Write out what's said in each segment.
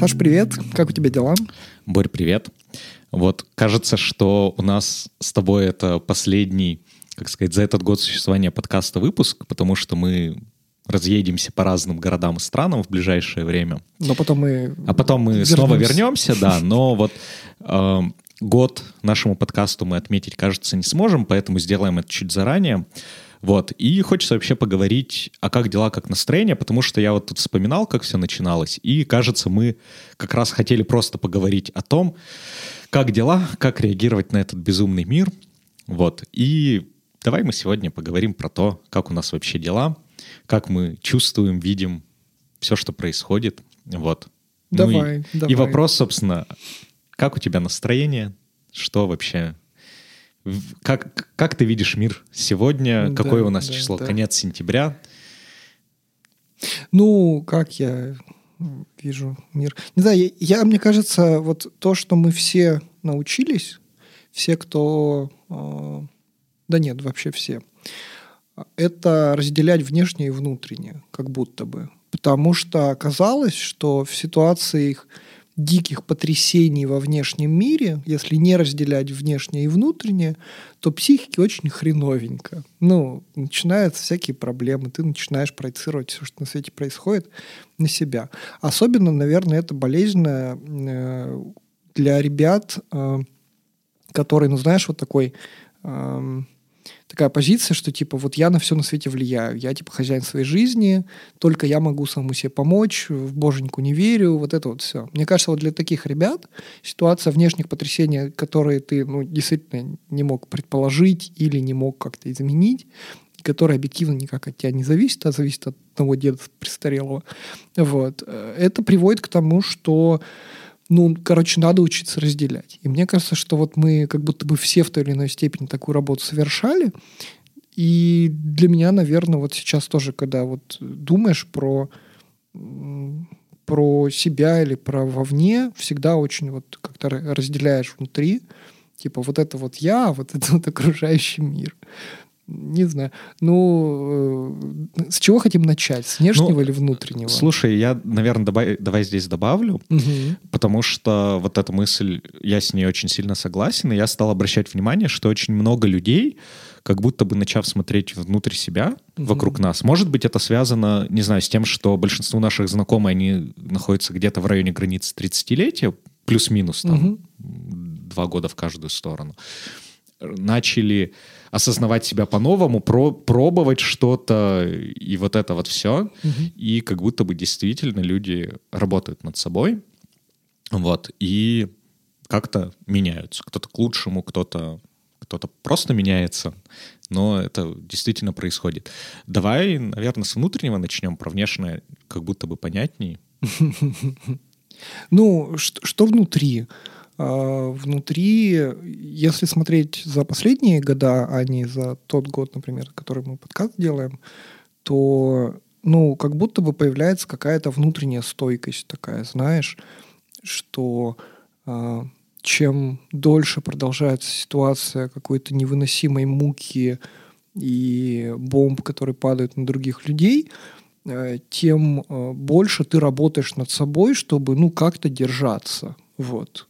Саш, привет. Как у тебя дела? Борь, привет. Вот кажется, что у нас с тобой это последний, как сказать, за этот год существования подкаста выпуск, потому что мы разъедемся по разным городам и странам в ближайшее время. Но потом мы А потом мы вернемся. снова вернемся, да, но вот э, год нашему подкасту мы отметить, кажется, не сможем, поэтому сделаем это чуть заранее. Вот, и хочется вообще поговорить, а как дела, как настроение, потому что я вот тут вспоминал, как все начиналось, и, кажется, мы как раз хотели просто поговорить о том, как дела, как реагировать на этот безумный мир, вот, и давай мы сегодня поговорим про то, как у нас вообще дела, как мы чувствуем, видим все, что происходит, вот. Ну и- Давай, давай. и вопрос, собственно, как у тебя настроение? Что вообще? Как, как ты видишь мир сегодня? Да, Какое у нас да, число? да. Конец сентября. Ну, как я вижу мир. Не знаю, я, я- мне кажется, вот то, что мы все научились, все, кто... э, да нет, вообще все, это разделять внешнее и внутреннее, как будто бы. Потому что оказалось, что в ситуациях диких потрясений во внешнем мире, если не разделять внешнее и внутреннее, то психике очень хреновенько. Ну, начинаются всякие проблемы, ты начинаешь проецировать все, что на свете происходит, на себя. Особенно, наверное, это болезненно э, для ребят, э, которые, ну, знаешь, вот такой... эм, такая позиция, что типа вот я на все на свете влияю, я типа хозяин своей жизни, только я могу самому себе помочь, в боженьку не верю, вот это вот все. Мне кажется, вот для таких ребят ситуация внешних потрясений, которые ты ну, действительно не мог предположить или не мог как-то изменить, и которые объективно никак от тебя не зависят, а зависят от одного деда престарелого, вот, э, это приводит к тому, что ну, короче, надо учиться разделять. И мне кажется, что вот мы как будто бы все в той или иной степени такую работу совершали. И для меня, наверное, вот сейчас тоже, когда вот думаешь про, про себя или про вовне, всегда очень вот как-то ра- разделяешь внутри. Типа вот это вот я, а вот это вот окружающий мир. Не знаю. Ну, э, с чего хотим начать? С внешнего Ну, или внутреннего? Слушай, я, наверное, добав- давай здесь добавлю, Мгм. потому что вот эта мысль, я с ней очень сильно согласен, и я стал обращать внимание, что очень много людей, как будто бы начав смотреть внутрь себя, Мгм. вокруг нас, может быть, это связано, не знаю, с тем, что большинство наших знакомых, они находятся где-то в районе границы 30-летия, плюс-минус там два года в каждую сторону, начали осознавать себя по-новому, про- пробовать что-то, и вот это вот все. Мгм. И как будто бы действительно люди работают над собой, вот, и как-то меняются. Кто-то к лучшему, кто-то кто-то просто меняется, но это действительно происходит. Давай, наверное, с внутреннего начнем, про внешнее как будто бы понятней. Ну, что внутри? А, внутри, если смотреть за последние года, а не за тот год, например, который мы подкаст делаем, то, ну, как будто бы появляется какая-то внутренняя стойкость такая, знаешь, что а, чем дольше продолжается ситуация какой-то невыносимой муки и бомб, которые падают на других людей, э, тем больше ты работаешь над собой, чтобы, ну, как-то держаться. Вот.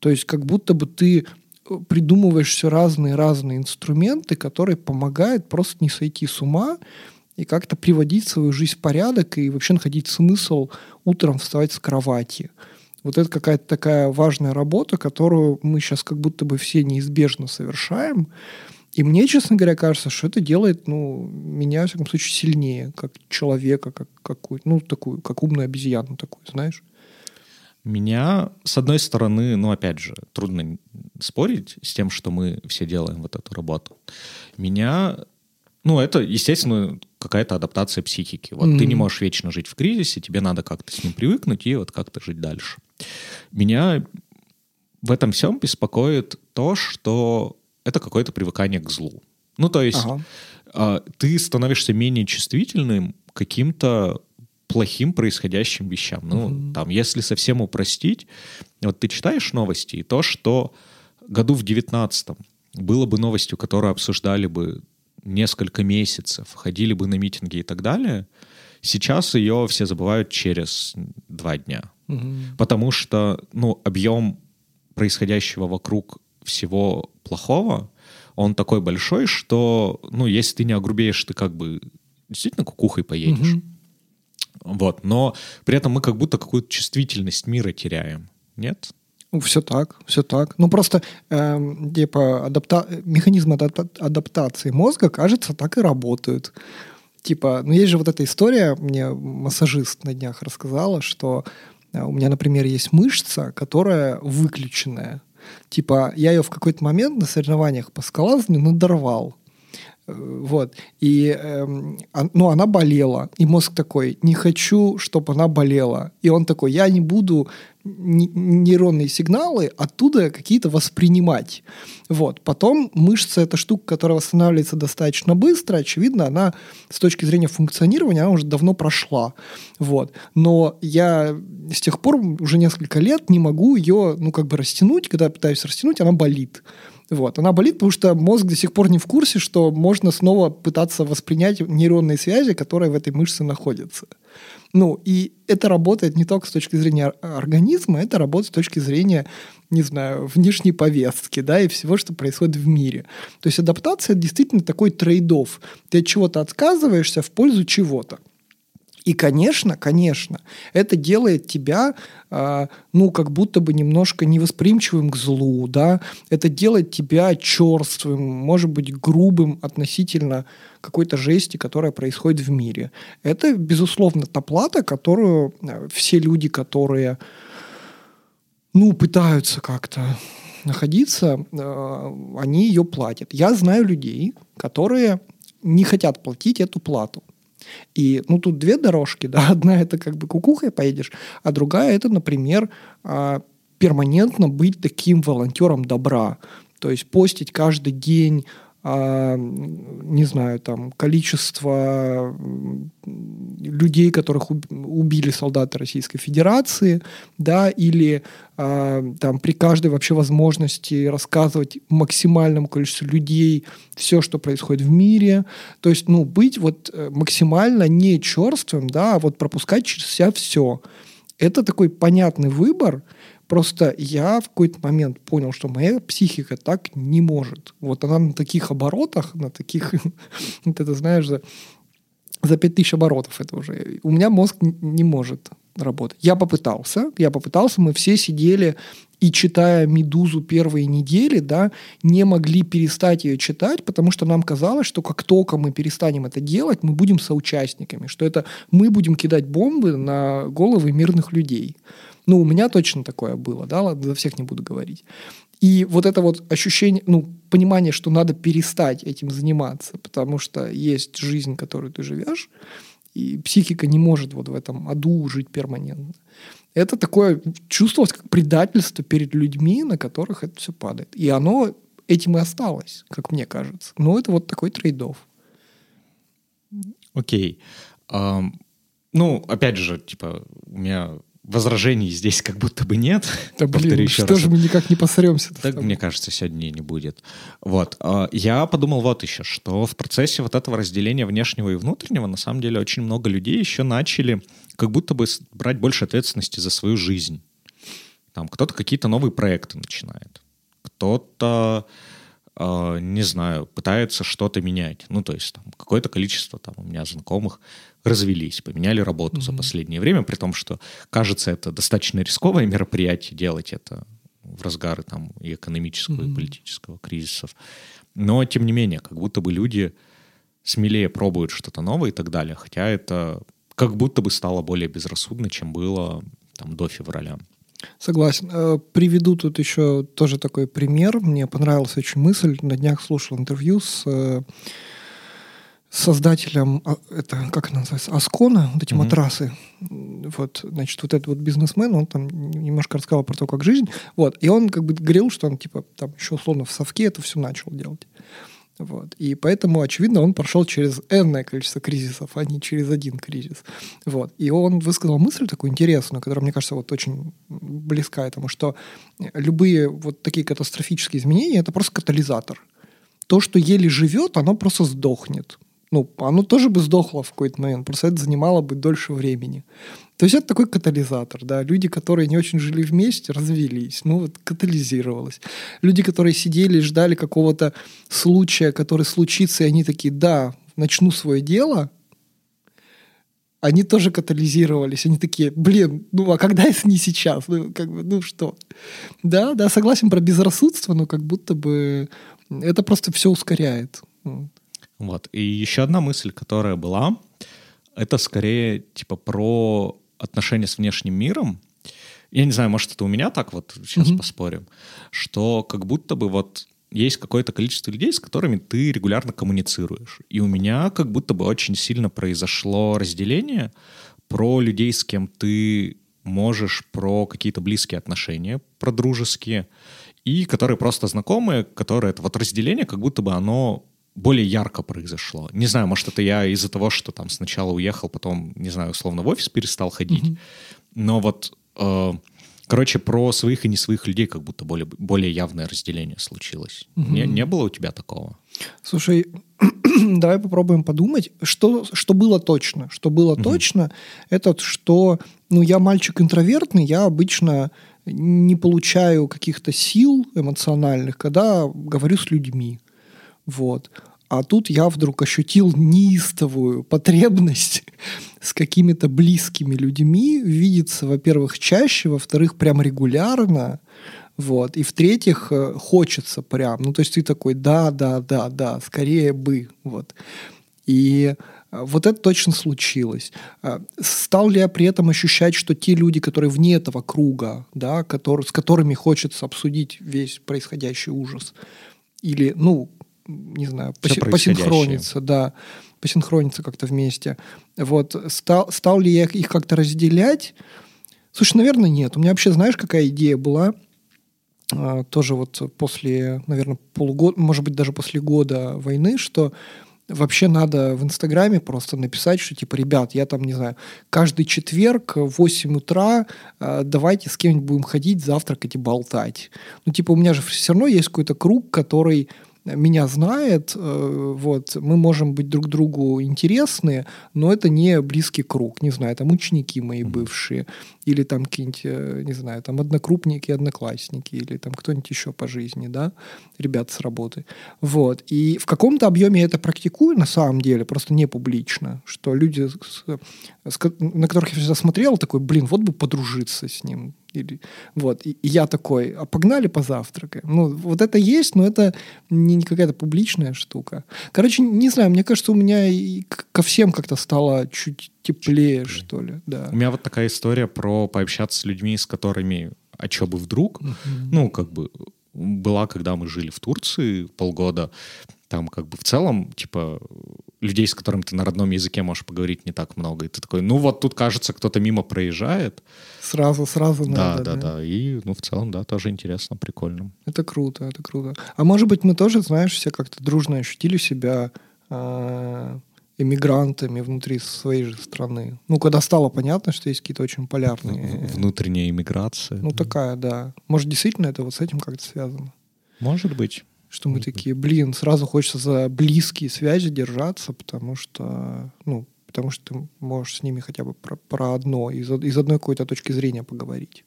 То есть как будто бы ты э, придумываешь все разные-разные инструменты, которые помогают просто не сойти с ума и как-то приводить свою жизнь в порядок и вообще находить смысл утром вставать с кровати. Вот это какая-то такая важная работа, которую мы сейчас как будто бы все неизбежно совершаем. И мне, честно говоря, кажется, что это делает, ну, меня, во всяком случае, сильнее, как человека, как какую ну, такую, как умную обезьяну такую, знаешь. Меня, с одной стороны, ну, опять же, трудно спорить с тем, что мы все делаем вот эту работу. Меня, ну, это, естественно, какая-то адаптация психики. Вот ты не можешь вечно жить в кризисе, тебе надо как-то с ним привыкнуть и вот как-то жить дальше. Меня в этом всем беспокоит то, что это какое-то привыкание к злу. Ну, то есть Ага. а, ты становишься менее чувствительным каким-то плохим происходящим вещам. Ну, Мгм. там, если совсем упростить, вот ты читаешь новости, и то, что году в девятнадцатом было бы новостью, которую обсуждали бы несколько месяцев, ходили бы на митинги и так далее, сейчас ее все забывают через два дня. Угу. Потому что, ну, объем происходящего вокруг всего плохого, он такой большой, что, ну, если ты не огрубеешь, ты как бы действительно кукухой поедешь. Мгм. Вот, но при этом мы как будто какую-то чувствительность мира теряем. Нет? Ну, все так, все так. Ну, просто эм, типа адапта... механизмы адапта- адаптации мозга, кажется, так и работают. Типа, ну, есть же вот эта история, мне массажист на днях рассказала, что э, у меня, например, есть мышца, которая выключенная. Типа, я ее в какой-то момент на соревнованиях по скалазанию надорвал. Вот. И, эм, а- ну, она болела. И мозг такой, не хочу, чтобы она болела. И он такой, я не буду нейронные сигналы оттуда какие-то воспринимать. Вот. Потом мышца – это штука, которая восстанавливается достаточно быстро. Очевидно, она с точки зрения функционирования, она уже давно прошла. Вот. Но я с тех пор уже несколько лет не могу ее, ну, как бы растянуть. Когда пытаюсь растянуть, она болит. Вот. Она болит, потому что мозг до сих пор не в курсе, что можно снова пытаться воспринять нейронные связи, которые в этой мышце находятся. Ну, и это работает не только с точки зрения ор- организма, это работает с точки зрения, не знаю, внешней повестки, да, и всего, что происходит в мире. То есть адаптация – это действительно такой trade-off. Ты от чего-то отказываешься в пользу чего-то. И, конечно, конечно, это делает тебя, а, ну, как будто бы немножко невосприимчивым к злу, да, это делает тебя черствым, может быть, грубым относительно какой-то жести, которая происходит в мире. Это, безусловно, та плата, которую э, все люди, которые, ну, пытаются как-то находиться, э, они ее платят. Я знаю людей, которые не хотят платить эту плату. И, ну, тут две дорожки, да, одна это как бы кукухой поедешь, а другая это, например, а, перманентно быть таким волонтером добра. То есть постить каждый день, а, не знаю, там, количество людей, которых уб- убили солдаты Российской Федерации, да, или а, там при каждой вообще возможности рассказывать максимальному количеству людей все, что происходит в мире. То есть, ну, быть вот э, максимально не черствым, да, а вот пропускать через себя все. Это такой понятный выбор, Просто я в какой-то момент понял, что моя психика так не может. Вот она на таких оборотах, на таких, вот это знаешь, за, за 5000 оборотов это уже. У меня мозг не может работать. Я попытался, я попытался, мы все сидели и читая «Медузу» первые недели, да, не могли перестать ее читать, потому что нам казалось, что как только мы перестанем это делать, мы будем соучастниками, что это мы будем кидать бомбы на головы мирных людей. Ну, у меня точно такое было, да, за всех не буду говорить. И вот это вот ощущение, ну, понимание, что надо перестать этим заниматься, потому что есть жизнь, которую ты живешь, и психика не может вот в этом аду жить перманентно. Это такое чувство как предательство перед людьми, на которых это все падает. И оно этим и осталось, как мне кажется. Но это вот такой трейдов. Окей. Ам, ну, опять же, типа, у меня возражений здесь как будто бы нет. Да Повторю блин, еще что раз. же мы никак не посремся? Так, мне кажется, сегодня не будет. Вот. а, Я подумал вот еще, что в процессе вот этого разделения внешнего и внутреннего, на самом деле, очень много людей еще начали как будто бы брать больше ответственности за свою жизнь. Там кто-то какие-то новые проекты начинает. Кто-то, э, не знаю, пытается что-то менять. Ну, то есть там какое-то количество там у меня знакомых развелись, поменяли работу за последнее время, при том, что, кажется, это достаточно рисковое мероприятие делать это в разгары там и экономического, и политического кризисов. Но, тем не менее, как будто бы люди смелее пробуют что-то новое и так далее, хотя это как будто бы стало более безрассудно, чем было там до февраля. Согласен. Э, Приведу тут еще тоже такой пример. Мне понравилась очень мысль. На днях слушал интервью с э, создателем, а, это как это называется, Аскона, вот эти Мгм. матрасы. Вот, значит, вот этот вот бизнесмен, он там немножко рассказал про то, как жизнь. Вот, и он как бы говорил, что он типа там еще условно в совке это все начал делать. Вот. И поэтому, очевидно, он прошел через энное количество кризисов, а не через один кризис. Вот. И он высказал мысль такую интересную, которая, мне кажется, вот очень близка этому, что любые вот такие катастрофические изменения – это просто катализатор. То, что еле живет, оно просто сдохнет. Ну, оно тоже бы сдохло в какой-то момент, просто это занимало бы дольше времени. То есть это такой катализатор, да. Люди, которые не очень жили вместе, развелись, ну вот катализировалось. Люди, которые сидели и ждали какого-то случая, который случится, и они такие, да, начну свое дело, они тоже катализировались. Они такие, блин, ну а когда если не сейчас? Ну, как бы, ну что? Да, да, согласен про безрассудство, но как будто бы это просто все ускоряет. Вот. И еще одна мысль, которая была, это скорее типа про отношения с внешним миром. Я не знаю, может, это у меня так вот, сейчас mm-hmm. поспорим, что как будто бы вот есть какое-то количество людей, с которыми ты регулярно коммуницируешь. И у меня как будто бы очень сильно произошло разделение про людей, с кем ты можешь, про какие-то близкие отношения, про дружеские, и которые просто знакомые, которые это вот разделение, как будто бы оно более ярко произошло. Не знаю, может, это я из-за того, что там сначала уехал, потом, не знаю, условно в офис перестал ходить. Mm-hmm. Но вот, э, короче, про своих и не своих людей как будто более, более явное разделение случилось. Mm-hmm. Не, не было у тебя такого? Слушай, давай попробуем подумать, что, что было точно. Что было mm-hmm. точно, это что, ну, я мальчик интровертный, я обычно не получаю каких-то сил эмоциональных, когда говорю с людьми. Вот. А тут я вдруг ощутил неистовую потребность с какими-то близкими людьми видеться, во-первых, чаще, во-вторых, прям регулярно, вот, и в-третьих, э, хочется прям, ну, то есть ты такой, да, да, да, да, скорее бы, вот. И э, вот это точно случилось. Э, стал ли я при этом ощущать, что те люди, которые вне этого круга, да, который, с которыми хочется обсудить весь происходящий ужас, или, ну, не знаю, поси, посинхрониться, да, посинхрониться как-то вместе. Вот, стал, стал ли я их как-то разделять? Слушай, наверное, нет. У меня вообще, знаешь, какая идея была? А, тоже вот после, наверное, полугода, может быть, даже после года войны, что вообще надо в Инстаграме просто написать, что типа, ребят, я там, не знаю, каждый четверг в 8 утра э, давайте с кем-нибудь будем ходить, завтракать и болтать. Ну, типа, у меня же все равно есть какой-то круг, который меня знает, э, вот, мы можем быть друг другу интересны, но это не близкий круг, не знаю, там ученики мои бывшие, или там какие-нибудь, э, не знаю, там однокрупники, одноклассники, или там кто-нибудь еще по жизни, да, ребята с работы. Вот. И в каком-то объеме я это практикую на самом деле, просто не публично, что люди, с, с, на которых я всегда смотрел, такой, блин, вот бы подружиться с ним, или, вот, и, и я такой, а погнали позавтракаем. Ну, вот это есть, но это не какая-то публичная штука. Короче, не знаю, мне кажется, у меня и ко всем как-то стало чуть теплее, чуть что ли. Да. У меня вот такая история про пообщаться с людьми, с которыми, а чё бы вдруг, uh-huh. ну, как бы, была, когда мы жили в Турции полгода, там как бы в целом, типа, людей, с которыми ты на родном языке можешь поговорить не так много. И ты такой, ну вот тут, кажется, кто-то мимо проезжает. Сразу, сразу да, надо. Да, да, да. И, ну, в целом, да, тоже интересно, прикольно. Это круто, это круто. А может быть, мы тоже, знаешь, все как-то дружно ощутили себя э, эмигрантами внутри своей же страны. Ну, когда стало понятно, что есть какие-то очень полярные... Внутренняя иммиграция. Ну, такая, да. Может, действительно это вот с этим как-то связано? Может быть. Что мы такие, блин, сразу хочется за близкие связи держаться, потому что, ну, потому что ты можешь с ними хотя бы про, про одно, из, из одной какой-то точки зрения поговорить.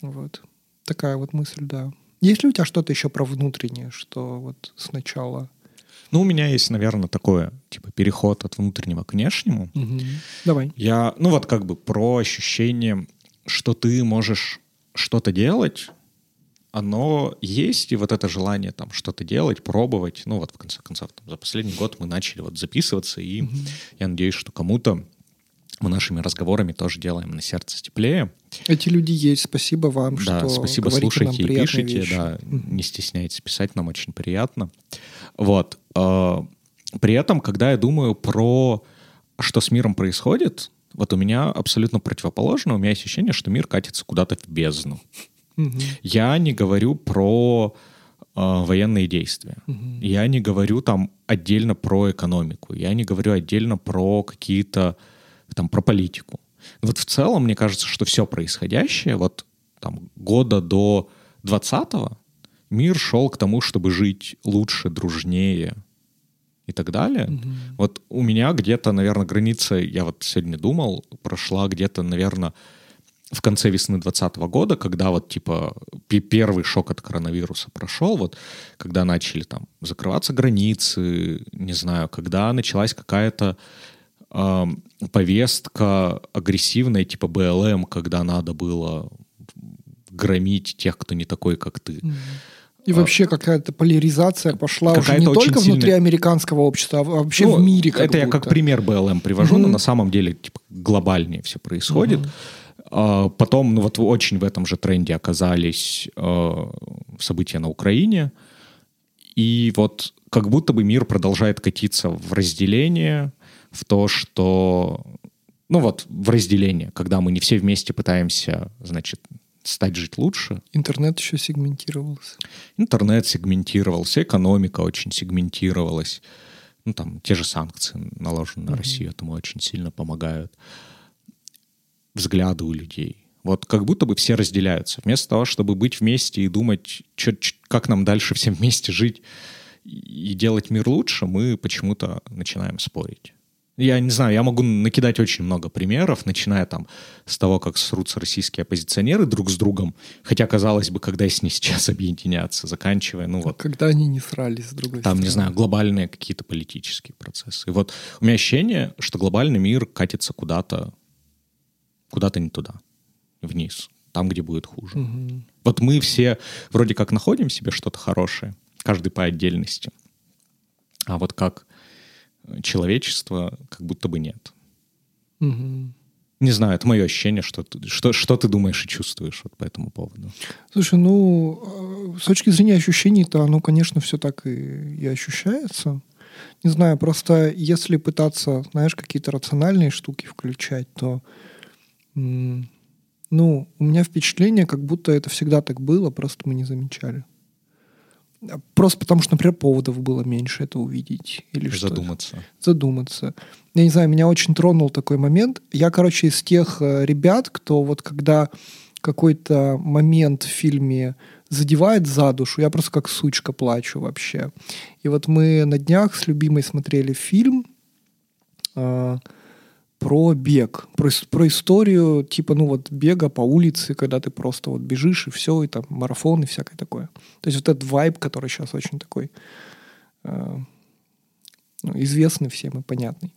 Вот. Такая вот мысль, да. Есть ли у тебя что-то еще про внутреннее, что вот сначала... Ну, у меня есть, наверное, такое, типа, переход от внутреннего к внешнему. Угу. Давай. Я, ну, вот как бы про ощущение, что ты можешь что-то делать, оно есть, и вот это желание там что-то делать, пробовать, ну вот в конце концов там, за последний год мы начали вот записываться, и mm-hmm. я надеюсь, что кому-то мы нашими разговорами тоже делаем на сердце теплее. Эти люди есть, спасибо вам, да, что спасибо, слушайте и пишите, вещи. да, mm-hmm. не стесняйтесь писать, нам очень приятно. Вот. А, при этом, когда я думаю про что с миром происходит, вот у меня абсолютно противоположно, у меня ощущение, что мир катится куда-то в бездну. Угу. Я не говорю про э, военные действия. Угу. Я не говорю там отдельно про экономику. Я не говорю отдельно про какие-то там про политику. Вот в целом мне кажется, что все происходящее вот там года до 20-го мир шел к тому, чтобы жить лучше, дружнее и и так далее. Угу. Вот у меня где-то, наверное, граница, я вот сегодня думал, прошла где-то, наверное, в конце весны 2020 года, когда вот типа первый шок от коронавируса прошел, вот когда начали там закрываться границы, не знаю, когда началась какая-то э, повестка агрессивная, типа БЛМ, когда надо было громить тех, кто не такой, как ты. И вообще какая-то поляризация пошла уже не только сильная... внутри американского общества, а вообще ну, в мире. Как это будто. я как пример БЛМ привожу, угу. но на самом деле типа, глобальнее все происходит. Угу. А, потом, ну вот очень в этом же тренде оказались э, события на Украине. И вот как будто бы мир продолжает катиться в разделение, в то, что... Ну вот, в разделение, когда мы не все вместе пытаемся, значит, стать жить лучше. Интернет еще сегментировался. Интернет сегментировался, экономика очень сегментировалась. Ну, там, те же санкции, наложенные на Россию, этому очень сильно помогают. Взгляды у людей. Вот как будто бы все разделяются. Вместо того, чтобы быть вместе и думать, чё, чё, как нам дальше всем вместе жить и делать мир лучше, мы почему-то начинаем спорить. Я не знаю, я могу накидать очень много примеров, начиная там с того, как срутся российские оппозиционеры друг с другом, хотя, казалось бы, когда с ней сейчас объединяться, заканчивая, ну вот... Когда они не срались с другой Там, стороны. не знаю, глобальные какие-то политические процессы. И вот у меня ощущение, что глобальный мир катится куда-то, куда-то не туда, вниз, там, где будет хуже. Угу. Вот мы все вроде как находим себе что-то хорошее, каждый по отдельности. А вот как человечества как будто бы нет. Угу. Не знаю, это мое ощущение, что, что, что ты думаешь и чувствуешь вот по этому поводу. Слушай, ну, э, с точки зрения ощущений-то оно, конечно, все так и, и ощущается. Не знаю, просто если пытаться, знаешь, какие-то рациональные штуки включать, то, ну, у меня впечатление, как будто это всегда так было, просто мы не замечали. Просто потому что, например, поводов было меньше это увидеть. Или Задуматься. Что Задуматься. Я не знаю, меня очень тронул такой момент. Я, короче, из тех э, ребят, кто вот когда какой-то момент в фильме задевает за душу, я просто как сучка плачу вообще. И вот мы на днях с любимой смотрели фильм, э, про бег, про, про историю типа, ну вот бега по улице, когда ты просто вот бежишь и все, и там марафон и всякое такое. То есть вот этот вайб, который сейчас очень такой э, ну, известный всем и понятный.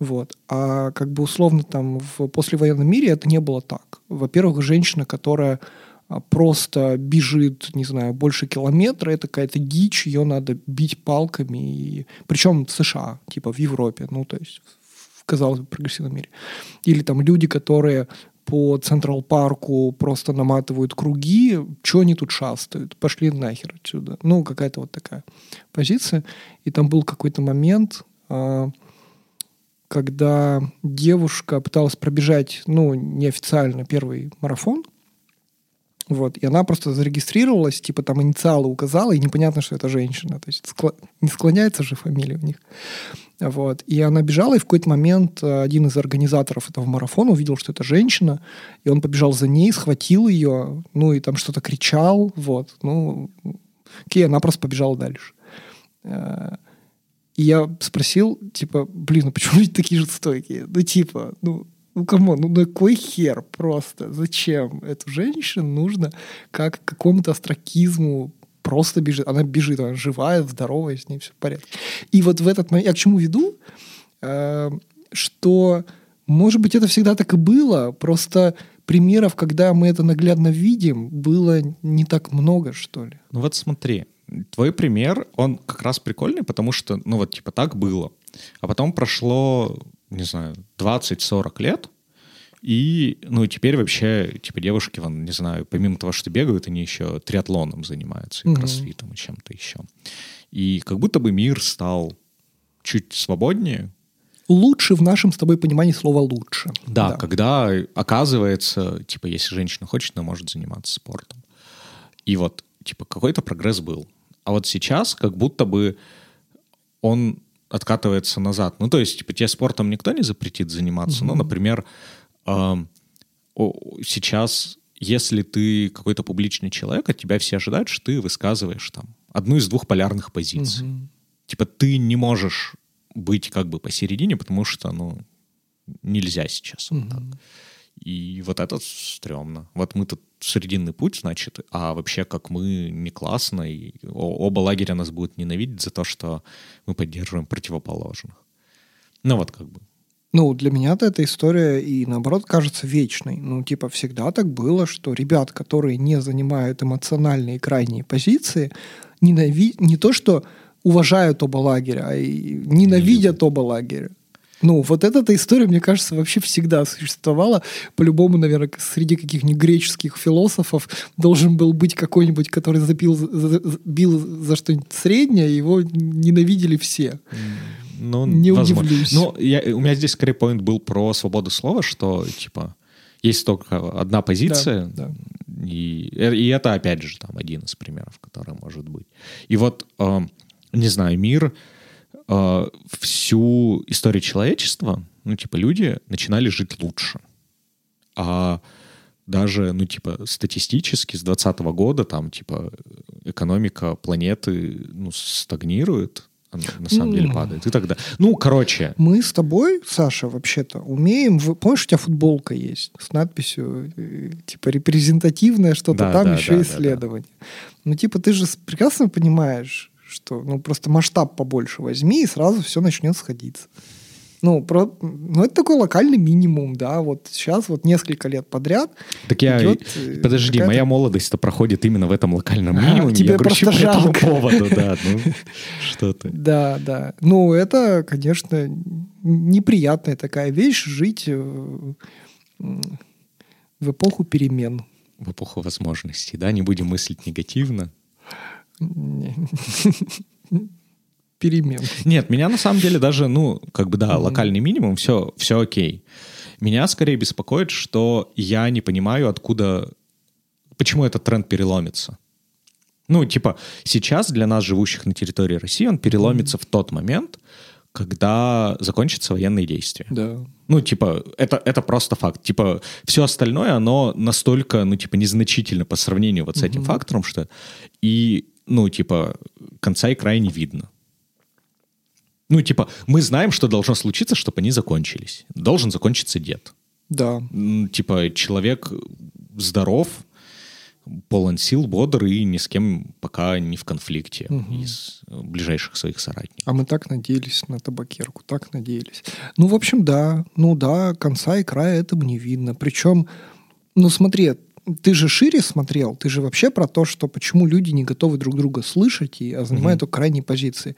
Вот. А как бы условно там в послевоенном мире это не было так. Во-первых, женщина, которая а, просто бежит, не знаю, больше километра, это какая-то дичь, ее надо бить палками. И... Причем в США, типа в Европе, ну, то есть казалось бы, прогрессивном мире. Или там люди, которые по Централ Парку просто наматывают круги, что они тут шастают? Пошли нахер отсюда. Ну, какая-то вот такая позиция. И там был какой-то момент, а, когда девушка пыталась пробежать, ну, неофициально первый марафон, вот, и она просто зарегистрировалась, типа там инициалы указала, и непонятно, что это женщина. То есть не склоняется же фамилия у них. Вот. И она бежала, и в какой-то момент э, один из организаторов этого марафона увидел, что это женщина, и он побежал за ней, схватил ее, ну и там что-то кричал, вот. Ну, окей, она просто побежала дальше. Э, и я спросил, типа, блин, ну почему люди такие жестокие? Ну, типа, ну, ну, кому, ну на кой хер просто? Зачем? Эту женщину нужно как к какому-то астракизму просто бежит. Она бежит, она живая, здоровая, с ней все в порядке. И вот в этот момент, я к чему веду, э, что, может быть, это всегда так и было, просто примеров, когда мы это наглядно видим, было не так много, что ли. Ну вот смотри, твой пример, он как раз прикольный, потому что, ну вот, типа, так было. А потом прошло, не знаю, 20-40 лет, и, ну, теперь вообще, типа, девушки, вон, не знаю, помимо того, что бегают, они еще триатлоном занимаются, и кроссфитом, и чем-то еще. И как будто бы мир стал чуть свободнее. Лучше в нашем с тобой понимании слова «лучше». Да, да, когда оказывается, типа, если женщина хочет, она может заниматься спортом. И вот, типа, какой-то прогресс был. А вот сейчас как будто бы он откатывается назад. Ну, то есть, типа, тебе спортом никто не запретит заниматься. Mm-hmm. Ну, например, сейчас, если ты какой-то публичный человек, от тебя все ожидают, что ты высказываешь там одну из двух полярных позиций. Угу. Типа ты не можешь быть как бы посередине, потому что, ну, нельзя сейчас вот так. И вот это стрёмно. Вот мы тут срединный путь, значит, а вообще как мы не классно, и оба лагеря нас будут ненавидеть за то, что мы поддерживаем противоположных. Ну вот как бы. Ну, для меня-то эта история и, наоборот, кажется вечной. Ну, типа, всегда так было, что ребят, которые не занимают эмоциональные крайние позиции, ненавидят не то, что уважают оба лагеря, а и ненавидят оба лагеря. Ну, вот эта история, мне кажется, вообще всегда существовала. По-любому, наверное, среди каких-нибудь греческих философов должен был быть какой-нибудь, который забил, за, бил за что-нибудь среднее, его ненавидели все. Ну, Не возможно. удивлюсь. Ну, я, у меня здесь скорее поинт был про свободу слова, что, типа, есть только одна позиция, Да, И, и это, опять же, там один из примеров, который может быть. И вот, э, не знаю, мир, э, всю историю человечества, ну, типа, люди начинали жить лучше. А даже, ну, типа, статистически с 20 года там, типа, экономика планеты, ну, стагнирует, она на самом деле падает и так далее. Ну, короче, Мы с тобой, Саша, вообще-то умеем... в- Помнишь, у тебя футболка есть с надписью, э, типа, репрезентативное что-то Да, там, да, еще да, да, исследование. Ну, типа, ты же прекрасно понимаешь, что, ну, просто масштаб побольше возьми, и сразу все начнет сходиться. Ну, про, ну, это такой локальный минимум, да, вот сейчас вот несколько лет подряд Так я... идет, э, Подожди, моя молодость-то проходит именно в этом локальном А, минимуме. тебе я грущу по этому поводу, да. Ну, что ты. Да, да. Ну, это, конечно, неприятная такая вещь жить э, в эпоху перемен. В эпоху возможностей, да? Не будем мыслить негативно. Перемен. Нет, меня на самом деле даже, ну, как бы, да, локальный минимум, все, все окей. Меня скорее беспокоит, что я не понимаю, откуда, почему этот тренд переломится. Ну, типа, сейчас для нас, живущих на территории России, он переломится в тот момент, когда закончатся военные действия. Да. Ну, типа, это, это просто факт. Типа, все остальное, оно настолько, ну, типа, незначительно по сравнению вот с этим фактором, что и, ну, типа, конца и края не видно. Ну, типа, мы знаем, что должно случиться, чтобы они закончились. Должен закончиться дед. Да. Типа, человек здоров, полон сил, бодр и ни с кем пока не в конфликте из э, ближайших своих соратников. А мы так надеялись на табакерку, так надеялись. Ну, в общем, да. Ну да, конца и края этому не видно. Причем, ну смотри, ты же шире смотрел, ты же вообще про то, что почему люди не готовы друг друга слышать, и, а занимают только крайние позиции.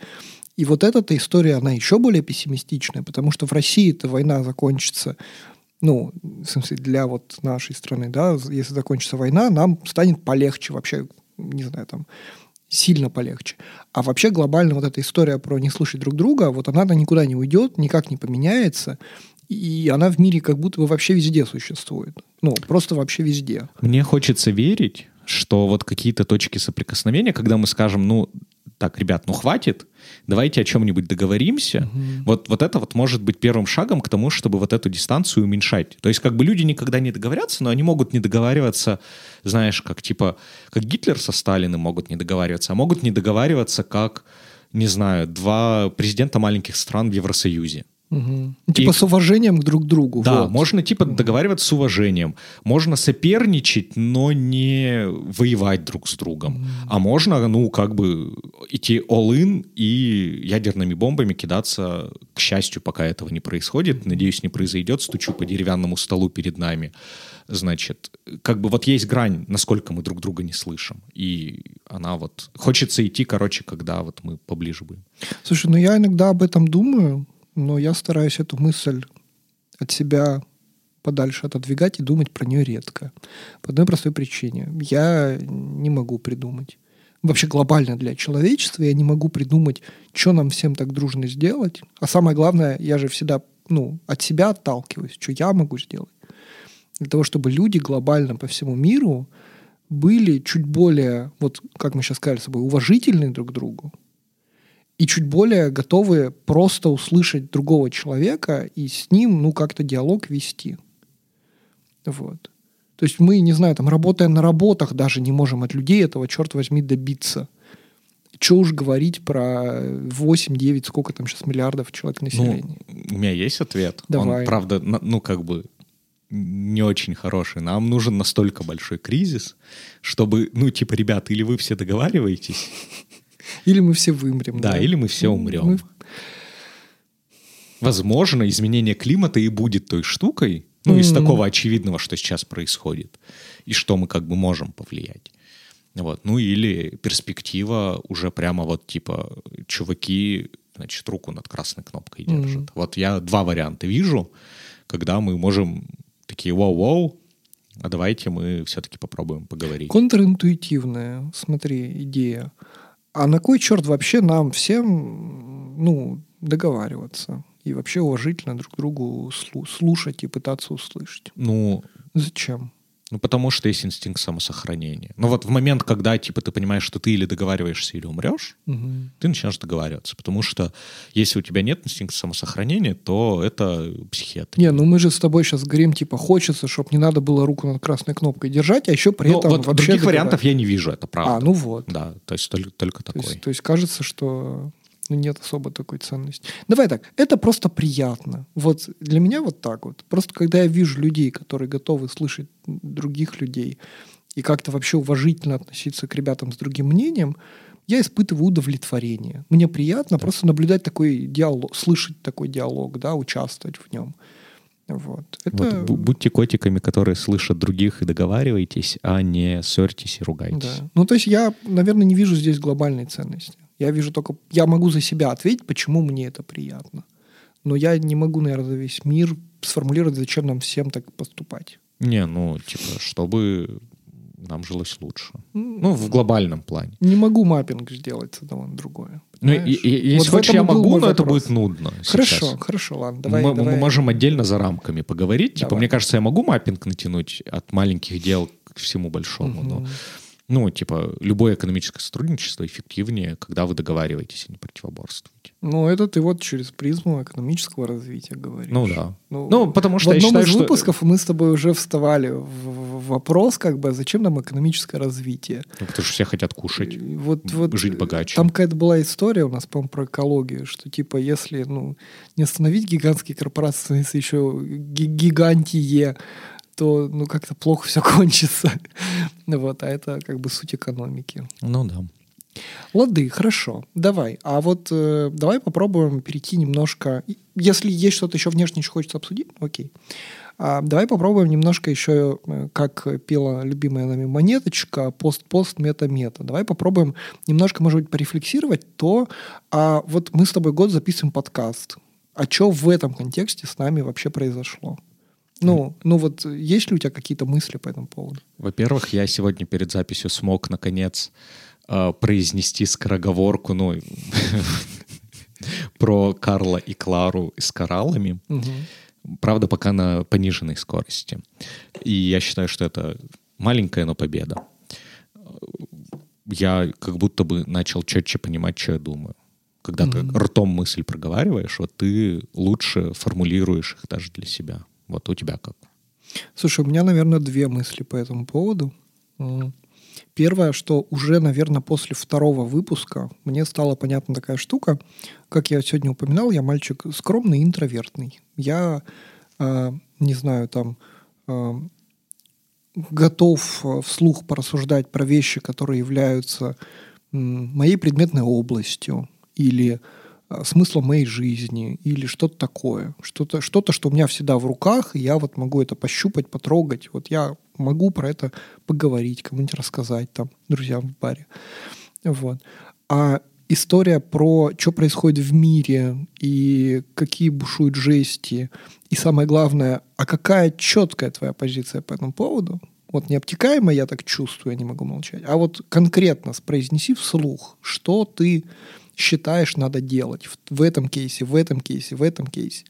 И вот эта история, она еще более пессимистичная, потому что в России эта война закончится, ну, в смысле, для вот нашей страны, да, если закончится война, нам станет полегче вообще, не знаю, там, сильно полегче. А вообще глобально вот эта история про не слушать друг друга, вот она никуда не уйдет, никак не поменяется, и она в мире как будто бы вообще везде существует. Ну, просто вообще везде. Мне хочется верить, что вот какие-то точки соприкосновения, когда мы скажем, ну, так, ребят, ну хватит, давайте о чем-нибудь договоримся. Вот, вот это вот может быть первым шагом к тому, чтобы вот эту дистанцию уменьшать. То есть как бы люди никогда не договорятся, но они могут не договариваться, знаешь, как типа, как Гитлер со Сталиным могут не договариваться, а могут не договариваться как, не знаю, два президента маленьких стран в Евросоюзе. Мгм. Типа с уважением к друг другу. Да, вот. можно типа договариваться с уважением. Можно соперничать, но не воевать друг с другом. А можно, ну, как бы идти all-in и ядерными бомбами кидаться, к счастью, пока этого не происходит. Надеюсь, не произойдет. Стучу по деревянному столу перед нами. Значит, как бы вот есть грань, насколько мы друг друга не слышим. И она вот... Хочется идти, короче, когда вот мы поближе будем. Слушай, ну я иногда об этом думаю, но я стараюсь эту мысль от себя подальше отодвигать и думать про нее редко. По одной простой причине. Я не могу придумать. Вообще глобально для человечества я не могу придумать, что нам всем так дружно сделать. А самое главное, я же всегда ну, от себя отталкиваюсь, что я могу сделать. Для того, чтобы люди глобально по всему миру были чуть более, вот как мы сейчас сказали с собой, уважительны друг к другу, и чуть более готовы просто услышать другого человека и с ним, ну, как-то диалог вести. Вот. То есть мы, не знаю, там, работая на работах, даже не можем от людей этого, черт возьми, добиться. что уж говорить про 8-9, сколько там сейчас миллиардов человек населения. Ну, у меня есть ответ. Давай. Он, правда, ну, как бы не очень хороший. Нам нужен настолько большой кризис, чтобы, ну, типа, ребята, или вы все договариваетесь. Или мы все вымрем. Да, или мы все умрем. Мы... Возможно, изменение климата и будет той штукой, ну, mm-hmm. из такого очевидного, что сейчас происходит, и что мы как бы можем повлиять. Вот. Ну или перспектива уже прямо вот типа чуваки, значит, руку над красной кнопкой держат. Mm-hmm. Вот я два варианта вижу, когда мы можем такие вау-вау, а давайте мы все-таки попробуем поговорить. Контринтуитивная, смотри, идея. А на кой черт вообще нам всем, ну, договариваться? И вообще уважительно друг другу слушать и пытаться услышать? Ну... Зачем? Ну, потому что есть инстинкт самосохранения. Но вот в момент, когда, типа, ты понимаешь, что ты или договариваешься, или умрешь, угу. ты начинаешь договариваться. Потому что если у тебя нет инстинкта самосохранения, то это психиатр. Не, ну мы же с тобой сейчас говорим, типа, хочется, чтобы не надо было руку над красной кнопкой держать, а еще при Но этом вот вообще... других вариантов я не вижу, это правда. А, ну вот. Да, то есть только, только то такой. Есть, то есть кажется, что ну, нет особо такой ценности. Давай так, это просто приятно. Вот для меня вот так вот. Просто когда я вижу людей, которые готовы слышать других людей и как-то вообще уважительно относиться к ребятам с другим мнением, я испытываю удовлетворение. Мне приятно да. просто наблюдать такой диалог, слышать такой диалог, да, участвовать в нем. Вот. Это... Вот, будьте котиками, которые слышат других и договаривайтесь, а не ссорьтесь и ругайтесь. Да. Ну, то есть я, наверное, не вижу здесь глобальной ценности. Я вижу только... Я могу за себя ответить, почему мне это приятно. Но я не могу, наверное, за весь мир сформулировать, зачем нам всем так поступать. Не, ну, типа, чтобы нам жилось лучше. Ну, в глобальном плане. Не могу маппинг сделать с одного на другое. Ну, и, и, если вот хочешь, я могу, но это будет нудно. Хорошо, сейчас. хорошо, ладно. Давай, мы, давай. мы можем отдельно за рамками поговорить. Типа, давай. Типа, мне кажется, я могу маппинг натянуть от маленьких дел к всему большому, угу. но ну, типа, любое экономическое сотрудничество эффективнее, когда вы договариваетесь, а не противоборствуете. Ну, это ты вот через призму экономического развития говоришь. Ну да. Ну, ну потому что в одном считаю, из что... выпусков мы с тобой уже вставали в вопрос, как бы, зачем нам экономическое развитие? Ну, потому что все хотят кушать, вот, вот, жить богаче. Там какая-то была история у нас, по-моему, про экологию, что типа, если ну, не остановить гигантские корпорации, если еще гигантие то ну как-то плохо все кончится. вот, а это как бы суть экономики. Ну да. Лады, хорошо. Давай. А вот э, давай попробуем перейти немножко. Если есть что-то еще внешне, что хочется обсудить, окей. А, давай попробуем немножко еще, э, как пела любимая нами монеточка, пост-пост, мета-мета. Давай попробуем немножко, может быть, порефлексировать то, а вот мы с тобой год записываем подкаст. А что в этом контексте с нами вообще произошло? Ну, ну вот есть ли у тебя какие-то мысли по этому поводу? Во-первых, я сегодня перед записью смог, наконец, э, произнести скороговорку, ну, про Карла и Клару с кораллами. Правда, пока на пониженной скорости. И я считаю, что это маленькая, но победа. Я как будто бы начал четче понимать, что я думаю. Когда ты ртом мысль проговариваешь, вот ты лучше формулируешь их даже для себя. Вот у тебя как? Слушай, у меня, наверное, две мысли по этому поводу. Первое, что уже, наверное, после второго выпуска мне стала понятна такая штука. Как я сегодня упоминал, я мальчик скромный, интровертный. Я, э, не знаю, там э, готов вслух порассуждать про вещи, которые являются э, моей предметной областью или Э, смысла моей жизни или что-то такое. Что-то, что-то, что у меня всегда в руках, и я вот могу это пощупать, потрогать. Вот я могу про это поговорить, кому-нибудь рассказать там, друзьям в баре. Вот. А история про что происходит в мире и какие бушуют жести, и самое главное, а какая четкая твоя позиция по этому поводу, вот необтекаемо я так чувствую, я не могу молчать, а вот конкретно произнеси вслух, что ты считаешь надо делать в, в этом кейсе, в этом кейсе, в этом кейсе.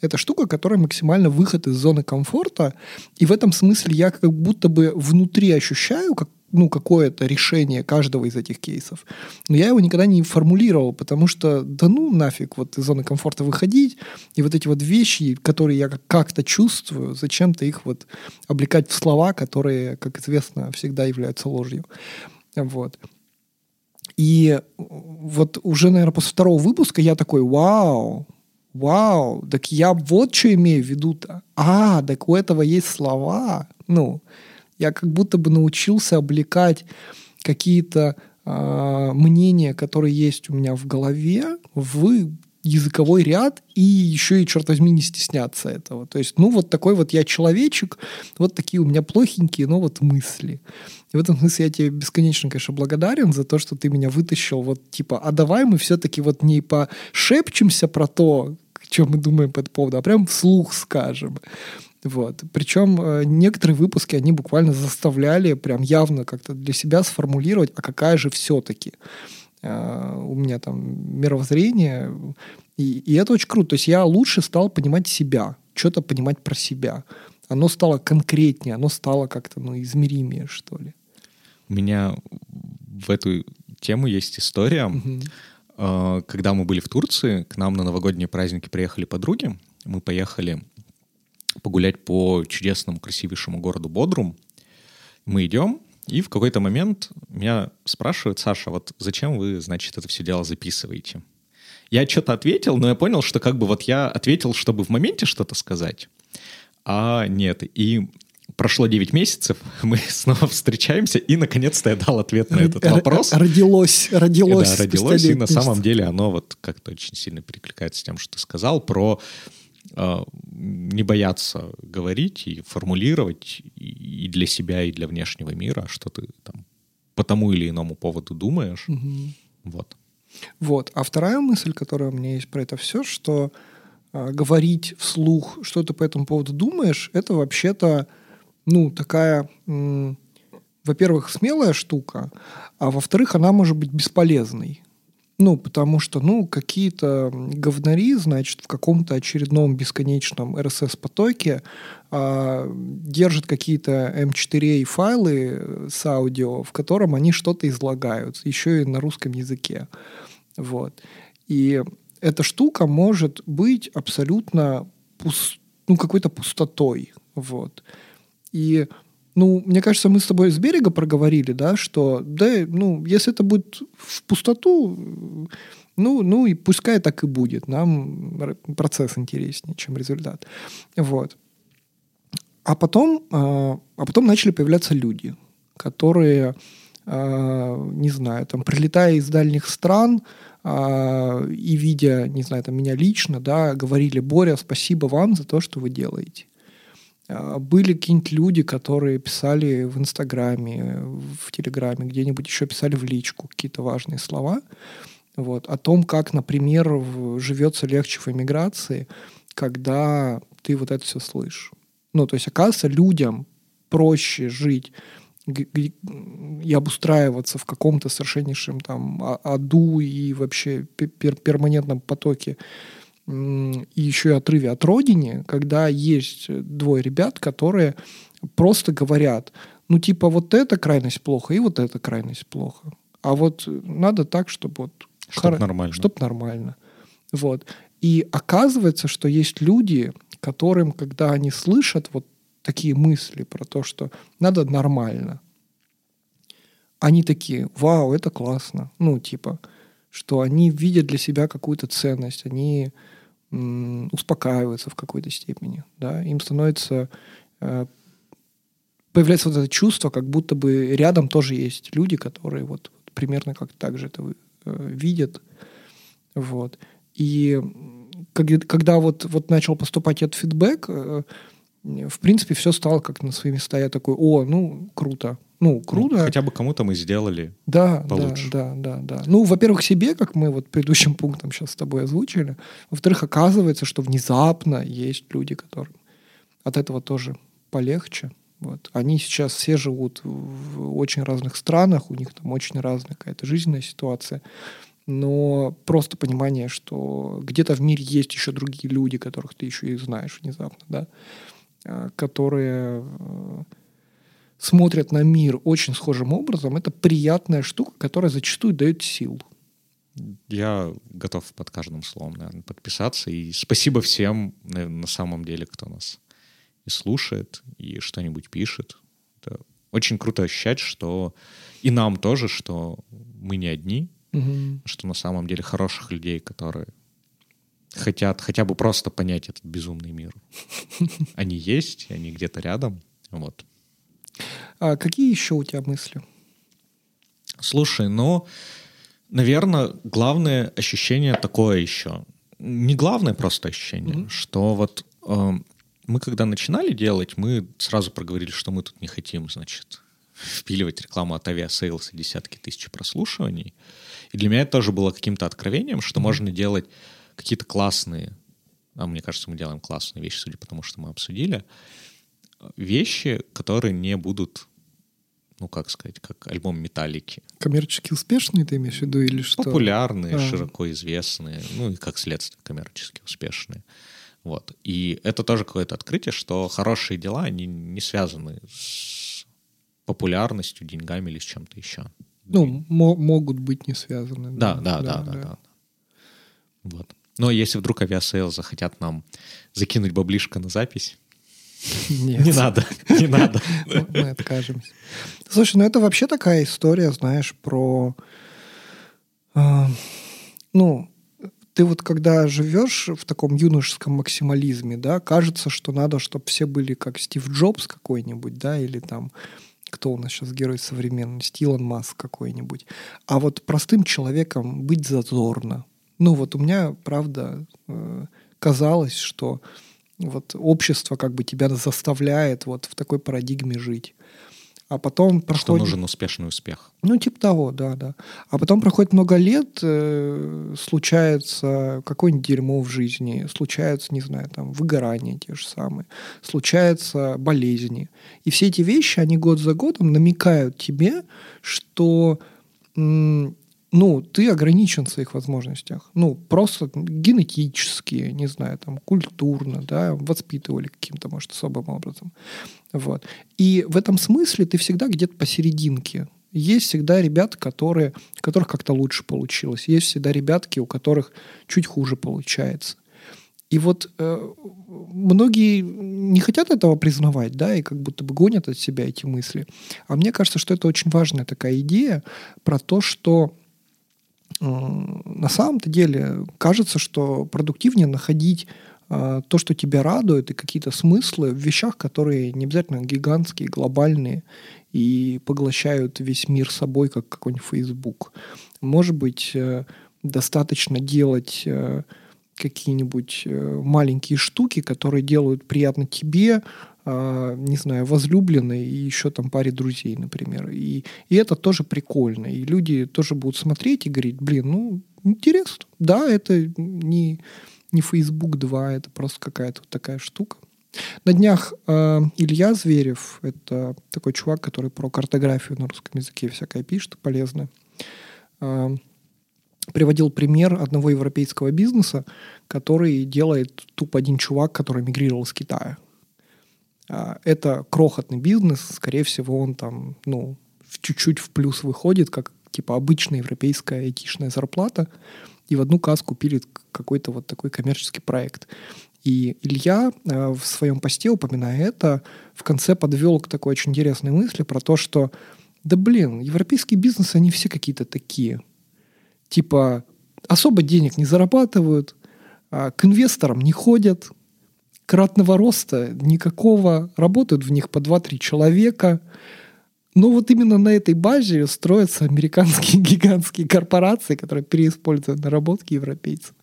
Это штука, которая максимально выход из зоны комфорта, и в этом смысле я как будто бы внутри ощущаю, как ну, какое-то решение каждого из этих кейсов. Но я его никогда не формулировал, потому что, да ну нафиг, вот из зоны комфорта выходить, и вот эти вот вещи, которые я как-то чувствую, зачем-то их вот облекать в слова, которые, как известно, всегда являются ложью. Вот. И вот уже, наверное, после второго выпуска я такой, вау, вау, так я вот что имею в виду-то. А, так у этого есть слова. Ну, я как будто бы научился облекать какие-то э, мнения, которые есть у меня в голове, в языковой ряд и еще и, черт возьми, не стесняться этого. То есть, ну, вот такой вот я человечек, вот такие у меня плохенькие, но вот мысли. И в этом смысле я тебе бесконечно, конечно, благодарен за то, что ты меня вытащил вот типа, а давай мы все-таки вот не пошепчемся про то, чем мы думаем по этому поводу, а прям вслух скажем. Вот. Причем э, некоторые выпуски, они буквально заставляли прям явно как-то для себя сформулировать, а какая же все-таки у меня там мировоззрение. И, и это очень круто. То есть я лучше стал понимать себя, что-то понимать про себя. Оно стало конкретнее, оно стало как-то ну, измеримее, что ли. У меня в эту тему есть история. Угу. Когда мы были в Турции, к нам на новогодние праздники приехали подруги. Мы поехали погулять по чудесному, красивейшему городу Бодрум. Мы идем, и в какой-то момент меня спрашивают, Саша, вот зачем вы, значит, это все дело записываете? Я что-то ответил, но я понял, что как бы вот я ответил, чтобы в моменте что-то сказать, а нет. И прошло 9 месяцев, мы снова встречаемся, и наконец-то я дал ответ на этот вопрос. Родилось, родилось. Да, родилось, и на самом деле оно вот как-то очень сильно перекликается с тем, что ты сказал про а, не бояться говорить и формулировать и для себя, и для внешнего мира, что ты там по тому или иному поводу думаешь. Угу. Вот. Вот. А вторая мысль, которая у меня есть про это все, что э, говорить вслух, что ты по этому поводу думаешь, это вообще-то, ну, такая, м- во-первых, смелая штука, а во-вторых, она может быть бесполезной. Ну, потому что, ну, какие-то говнари, значит, в каком-то очередном бесконечном RSS-потоке а, держат какие-то M4A файлы с аудио, в котором они что-то излагают, еще и на русском языке. Вот. И эта штука может быть абсолютно пуст, ну, какой-то пустотой. Вот. И ну, мне кажется, мы с тобой с берега проговорили, да, что, да, ну, если это будет в пустоту, ну, ну и пускай так и будет. Нам процесс интереснее, чем результат. Вот. А потом, а, а потом начали появляться люди, которые, а, не знаю, там, прилетая из дальних стран а, и видя, не знаю, там, меня лично, да, говорили, Боря, спасибо вам за то, что вы делаете. А, были какие-нибудь люди, которые писали в Инстаграме, в Телеграме, где-нибудь еще писали в личку какие-то важные слова. Вот, о том, как, например, живется легче в эмиграции, когда ты вот это все слышишь. Ну, то есть, оказывается, людям проще жить и обустраиваться в каком-то совершеннейшем там а, аду и вообще пер перманентном потоке и еще и отрыве от родины, когда есть двое ребят, которые просто говорят, ну типа вот эта крайность плохо и вот эта крайность плохо. А вот надо так, чтобы вот... Чтоб хор... нормально. Чтоб нормально. Вот. И оказывается, что есть люди, которым, когда они слышат вот такие мысли про то, что надо нормально, они такие, вау, это классно. Ну, типа, что они видят для себя какую-то ценность, они успокаиваются в какой-то степени. Да? Им становится... Э, появляется вот это чувство, как будто бы рядом тоже есть люди, которые вот примерно как так же это э, видят. Вот. И когда вот, вот начал поступать этот фидбэк, э, в принципе, все стало как на свои места. Я такой, о, ну, круто. Ну, круто. Ну, хотя бы кому-то мы сделали да, получше. Да, да, да, да. Ну, во-первых, себе, как мы вот предыдущим пунктом сейчас с тобой озвучили. Во-вторых, оказывается, что внезапно есть люди, которым от этого тоже полегче. Вот. Они сейчас все живут в очень разных странах, у них там очень разная какая-то жизненная ситуация. Но просто понимание, что где-то в мире есть еще другие люди, которых ты еще и знаешь внезапно, да, а, которые э, смотрят на мир очень схожим образом, это приятная штука, которая зачастую дает сил. Я готов под каждым словом, наверное, подписаться. И спасибо всем, наверное, на самом деле, кто нас и слушает, и что-нибудь пишет. Это очень круто ощущать, что и нам тоже, что мы не одни, Мгм. что на самом деле хороших людей, которые хотят хотя бы просто понять этот безумный мир. Они есть, они где-то рядом. Вот. А какие еще у тебя мысли? Слушай, ну, наверное, главное ощущение такое еще. Не главное просто ощущение, Мгм. что вот эм, мы когда начинали делать, мы сразу проговорили, что мы тут не хотим, значит, впиливать рекламу от авиасейлса десятки тысяч прослушиваний. И для меня это тоже было каким-то откровением, что можно делать какие-то классные, а мне кажется, мы делаем классные вещи, судя по тому, что мы обсудили, вещи, которые не будут, ну, как сказать, как альбом «Металлики». Коммерчески успешные ты имеешь в виду или что? Популярные, А. широко известные, ну и как следствие коммерчески успешные. Вот. И это тоже какое-то открытие, что хорошие дела, они не связаны с популярностью, деньгами или с чем-то еще. Ну, мо- могут быть не связаны. Да, да, да, да, да. Вот. Но если вдруг авиасейл захотят нам закинуть баблишко на запись, Нет. не надо, не надо. Мы мы откажемся. Слушай, ну это вообще такая история, знаешь, про... а, ну, ты вот когда живешь в таком юношеском максимализме, да, кажется, что надо, чтобы все были как Стив Джобс какой-нибудь, да, или там кто у нас сейчас герой современности, Илон Маск какой-нибудь. А вот простым человеком быть зазорно. Ну вот у меня, правда, э, казалось, что вот общество как бы тебя заставляет вот в такой парадигме жить. А потом Что проходит... нужен успешный успех. Ну, типа того, да, да. А потом проходит много лет, э, случается какое-нибудь дерьмо в жизни, случаются, не знаю, там, выгорания те же самые, случаются болезни. И все эти вещи, они год за годом намекают тебе, что м, ну, ты ограничен в своих возможностях. Ну, просто генетически, не знаю, там, культурно, да, воспитывали каким-то, может, особым образом. Вот. И в этом смысле ты всегда где-то посерединке. Есть всегда ребята, которые, у которых как-то лучше получилось. Есть всегда ребятки, у которых чуть хуже получается. И вот э, многие не хотят этого признавать, да, и как будто бы гонят от себя эти мысли. А мне кажется, что это очень важная такая идея про то, что на самом-то деле кажется, что продуктивнее находить э, то, что тебя радует, и какие-то смыслы в вещах, которые не обязательно гигантские, глобальные и поглощают весь мир собой, как какой-нибудь Facebook. Может быть, э, достаточно делать э, какие-нибудь э, маленькие штуки, которые делают приятно тебе, а, не знаю, возлюбленной и еще там паре друзей, например. И, и это тоже прикольно. И люди тоже будут смотреть и говорить, блин, ну, интересно. Да, это не, не Facebook 2, это просто какая-то вот такая штука. На днях э, Илья Зверев, это такой чувак, который про картографию на русском языке всякое пишет, полезно, э, приводил пример одного европейского бизнеса, который делает тупо один чувак, который мигрировал с Китая. А, Это крохотный бизнес, скорее всего, он там, ну, чуть-чуть в плюс выходит, как типа обычная европейская айтишная зарплата, и в одну каску пилит какой-то вот такой коммерческий проект. И Илья э, в своем посте, упоминая это, в конце подвел к такой очень интересной мысли про то, что да блин, европейские бизнесы, они все какие-то такие. Типа особо денег не зарабатывают, а, к инвесторам не ходят, кратного роста никакого, работают в них по 2-3 человека. Но вот именно на этой базе строятся американские гигантские корпорации, которые переиспользуют наработки европейцев.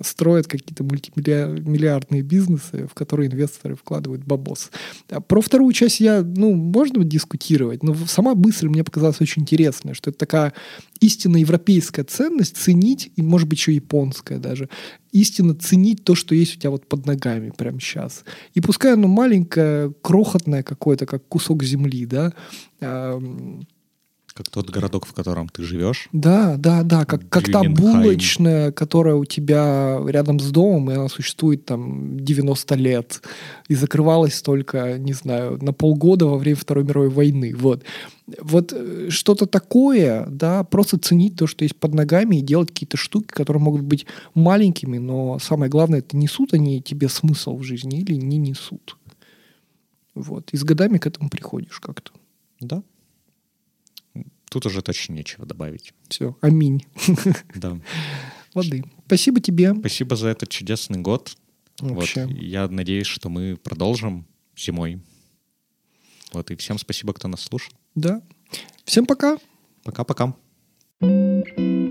Строят какие-то мультимиллиардные бизнесы, в которые инвесторы вкладывают бабос. А Про вторую часть я, ну, можно дискутировать, но сама мысль мне показалась очень интересная, что это такая истинно европейская ценность ценить, и, может быть, еще японская даже, истинно ценить то, что есть у тебя вот под ногами прямо сейчас. И пускай оно маленькое, крохотное какое-то, как кусок земли, да, Как тот городок, в котором ты живешь. да, да, да, как, как та булочная, которая у тебя рядом с домом, и она существует там 90 лет, и закрывалась только, не знаю, на полгода во время Второй мировой войны. Вот, вот э, что-то такое, да, просто ценить то, что есть под ногами, и делать какие-то штуки, которые могут быть маленькими, но самое главное, это несут они тебе смысл в жизни или не несут. Вот, и с годами к этому приходишь как-то. Да. Тут уже точно нечего добавить. Все, аминь. Да. Воды. Спасибо тебе. Спасибо за этот чудесный год. Вообще. Вот. Я надеюсь, что мы продолжим зимой. Вот, и всем спасибо, кто нас слушал. Да. Всем пока. Пока-пока. thank you